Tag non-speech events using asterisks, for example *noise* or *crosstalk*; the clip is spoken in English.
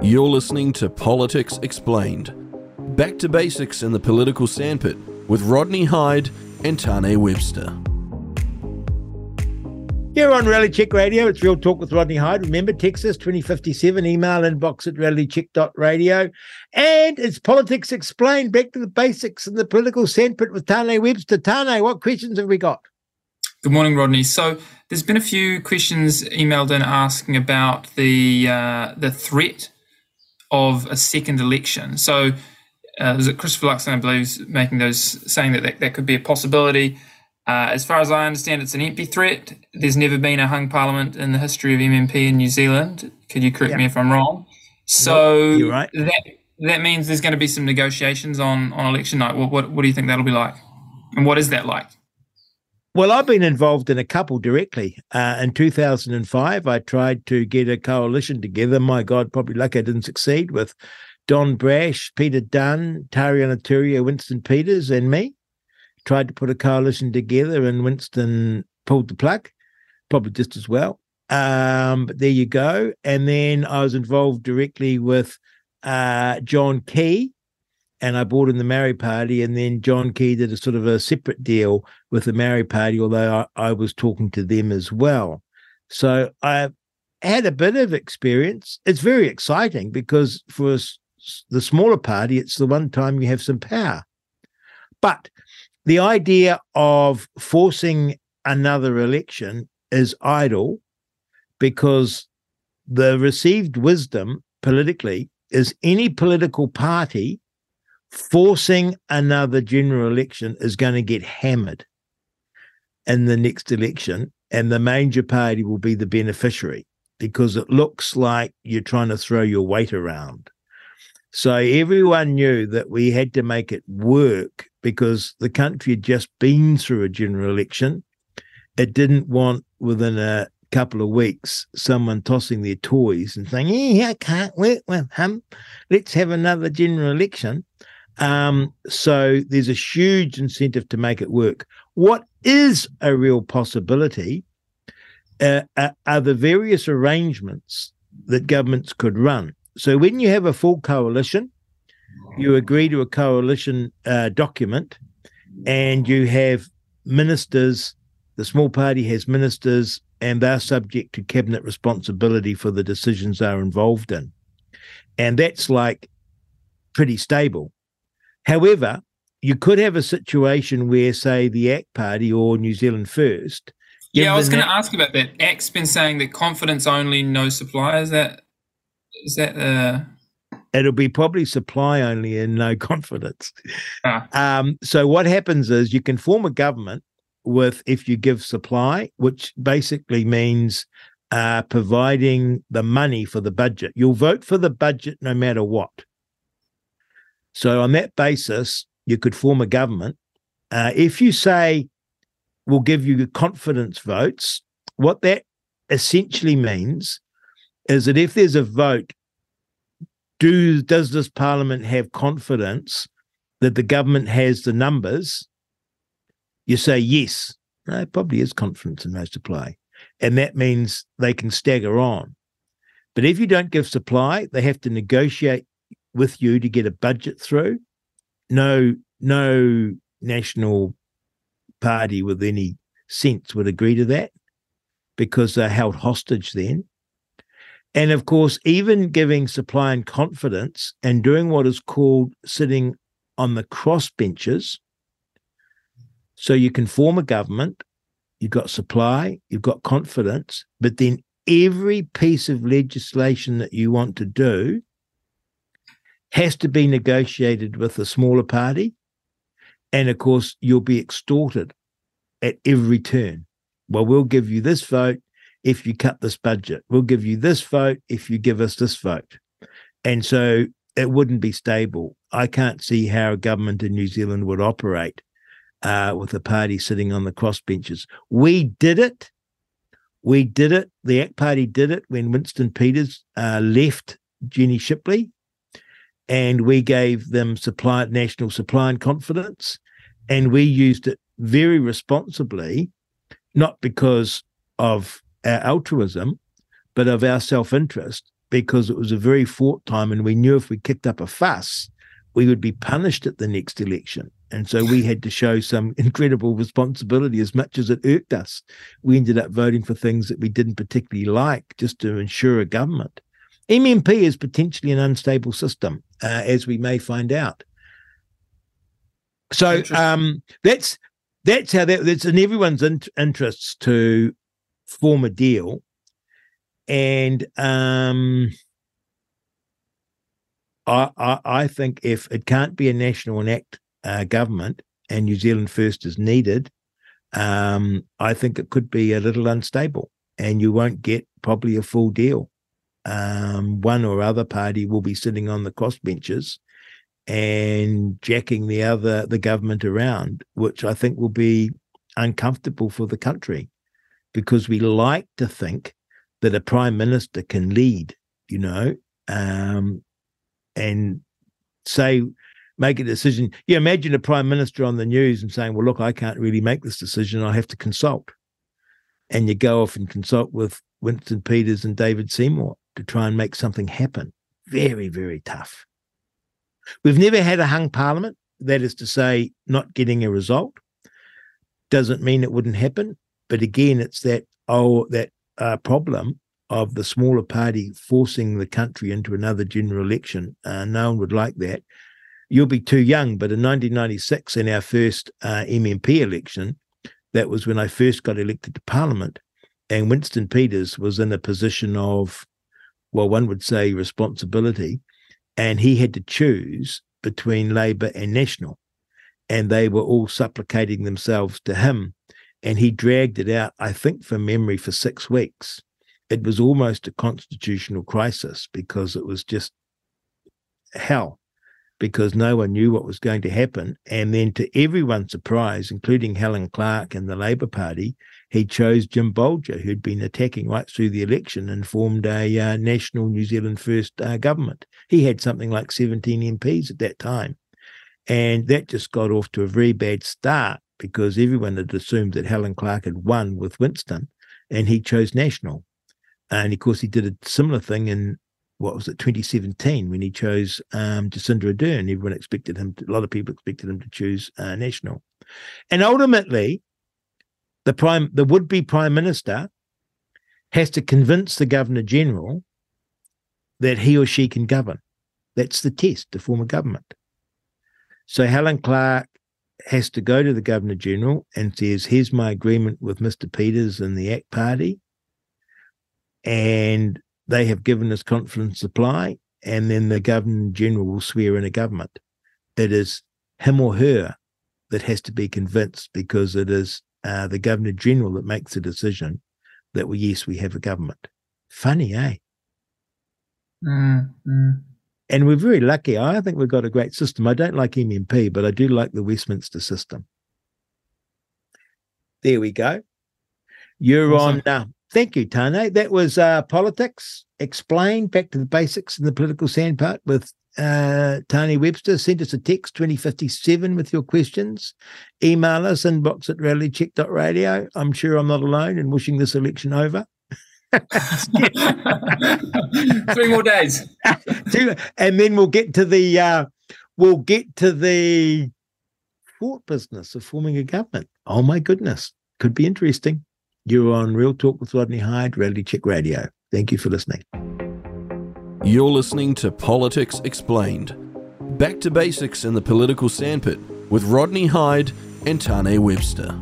You're listening to Politics Explained. Back to basics in the political sandpit with Rodney Hide and Tane Webster. Here on Reality Check Radio, it's Real Talk with Rodney Hide. Remember, Texas 2057, email inbox at realitycheck.radio. And it's Politics Explained, back to the basics in the political sandpit with Tane Webster. Tane, what questions have we got? Good morning, Rodney. So there's been a few questions emailed in asking about the uh, the threat of a second election. So, uh, is it Christopher Luxon, I believe, making those saying that that, that could be a possibility? Uh, as far as I understand, it's an empty threat. There's never been a hung parliament in the history of MMP in New Zealand. Could you correct yeah. me if I'm wrong? So You're right. that that means there's going to be some negotiations on on election night. What what, what do you think that'll be like? And what is that like? Well, I've been involved in a couple directly. Uh, in 2005, I tried to get a coalition together. My God, probably lucky I didn't succeed with Don Brash, Peter Dunne, Tariana Turia, Winston Peters, and me. Tried to put a coalition together, and Winston pulled the plug, probably just as well. Um, but there you go. And then I was involved directly with uh, John Key, and I bought in the Maori Party, and then John Key did a sort of a separate deal with the Maori Party, although I, I was talking to them as well. So I had a bit of experience. It's very exciting because for us, the smaller party, it's the one time you have some power. But the idea of forcing another election is idle because the received wisdom politically is any political party forcing another general election is going to get hammered in the next election, and the major party will be the beneficiary because it looks like you're trying to throw your weight around. So everyone knew that we had to make it work because the country had just been through a general election. It didn't want within a couple of weeks someone tossing their toys and saying, Yeah, I can't work with him. Let's have another general election. Um, so there's a huge incentive to make it work. What is a real possibility uh, are the various arrangements that governments could run. So when you have a full coalition, you agree to a coalition uh, document, and you have ministers. The small party has ministers, and they're subject to cabinet responsibility for the decisions they're involved in, and that's like pretty stable. However, you could have a situation where, say, the ACT Party or New Zealand First. Yeah, I was going to ask about that. ACT's been saying that confidence only, no supply. Is that is that uh It'll be probably supply only and no *laughs* confidence. Ah. Um, so what happens is you can form a government with if you give supply, which basically means uh, providing the money for the budget. You'll vote for the budget no matter what. So, on that basis, you could form a government. Uh, if you say, we'll give you confidence votes, what that essentially means is that if there's a vote, do does this parliament have confidence that the government has the numbers? You say yes. No, it probably is confidence in no supply. And that means they can stagger on. But if you don't give supply, they have to negotiate with you to get a budget through. No, no national party with any sense would agree to that because they're held hostage then. And of course, even giving supply and confidence and doing what is called sitting on the cross benches. So you can form a government, you've got supply, you've got confidence, but then every piece of legislation that you want to do has to be negotiated with the smaller party. And of course, you'll be extorted at every turn. Well, we'll give you this vote if you cut this budget. We'll give you this vote if you give us this vote. And so it wouldn't be stable. I can't see how a government in New Zealand would operate uh, with a party sitting on the crossbenches. We did it. We did it. The ACT Party did it when Winston Peters uh, left Jenny Shipley and we gave them supply national supply and confidence and we used it very responsibly not because of our altruism but of our self-interest because it was a very fraught time, and we knew if we kicked up a fuss, we would be punished at the next election. And so we had to show some *laughs* incredible responsibility as much as it irked us. We ended up voting for things that we didn't particularly like just to ensure a government. MMP is potentially an unstable system, uh, as we may find out. So um, that's that's how that it's in everyone's in- interests to form a deal, and um, I, I, I think if it can't be a national enact uh, government and New Zealand First is needed, um, I think it could be a little unstable, and you won't get probably a full deal. Um, one or other party will be sitting on the crossbenches and jacking the other the government around, which I think will be uncomfortable for the country because we like to think that a prime minister can lead, you know, um, and say make a decision. You imagine a prime minister on the news and saying, "Well, look, I can't really make this decision. I have to consult," and you go off and consult with Winston Peters and David Seymour to try and make something happen. Very, very tough. We've never had a hung parliament. That is to say, not getting a result doesn't mean it wouldn't happen. But again, it's that oh that uh, problem of the smaller party forcing the country into another general election. Uh, no one would like that. You'll be too young, but in 1996, in our first uh, MMP election, that was when I first got elected to Parliament, and Winston Peters was in a position of, well, one would say responsibility and he had to choose between Labour and National. And they were all supplicating themselves to him. And he dragged it out, I think, from memory, for six weeks. It was almost a constitutional crisis because it was just hell, because no one knew what was going to happen. And then, to everyone's surprise, including Helen Clark and the Labour Party, he chose Jim Bolger, who'd been attacking right through the election and formed a uh, national New Zealand First uh, government. He had something like 17 MPs at that time. And that just got off to a very bad start because everyone had assumed that Helen Clark had won with Winston and he chose national. And of course, he did a similar thing in what was it, 2017, when he chose um, Jacinda Ardern. Everyone expected him, to, a lot of people expected him to choose uh, national. And ultimately, the prime the would-be prime minister has to convince the governor general that he or she can govern that's the test to form a government so helen clark has to go to the governor general and says here's my agreement with mr peters and the act party and they have given us confidence supply and then the governor general will swear in a government it is him or her that has to be convinced because it is uh, the Governor General that makes the decision that we, yes, we have a government. Funny, eh? Mm, mm. And we're very lucky. I think we've got a great system. I don't like MMP, but I do like the Westminster system. There we go. You're awesome. on. Uh, thank you, Tane. That was uh, Politics Explained, back to the basics in the political sandpit with uh, Tony Webster. Send us a text 2057 with your questions. Email us inbox at realitycheck.radio. I'm sure I'm not alone in wishing this election over. *laughs* Three more days. *laughs* and then we'll get to the uh, we'll get to the fort business of forming a government. Oh my goodness. Could be interesting. You're on Real Talk with Rodney Hide, Reality Check Radio. Thank you for listening. You're listening to Politics Explained. Back to basics in the political sandpit with Rodney Hide and Tane Webster.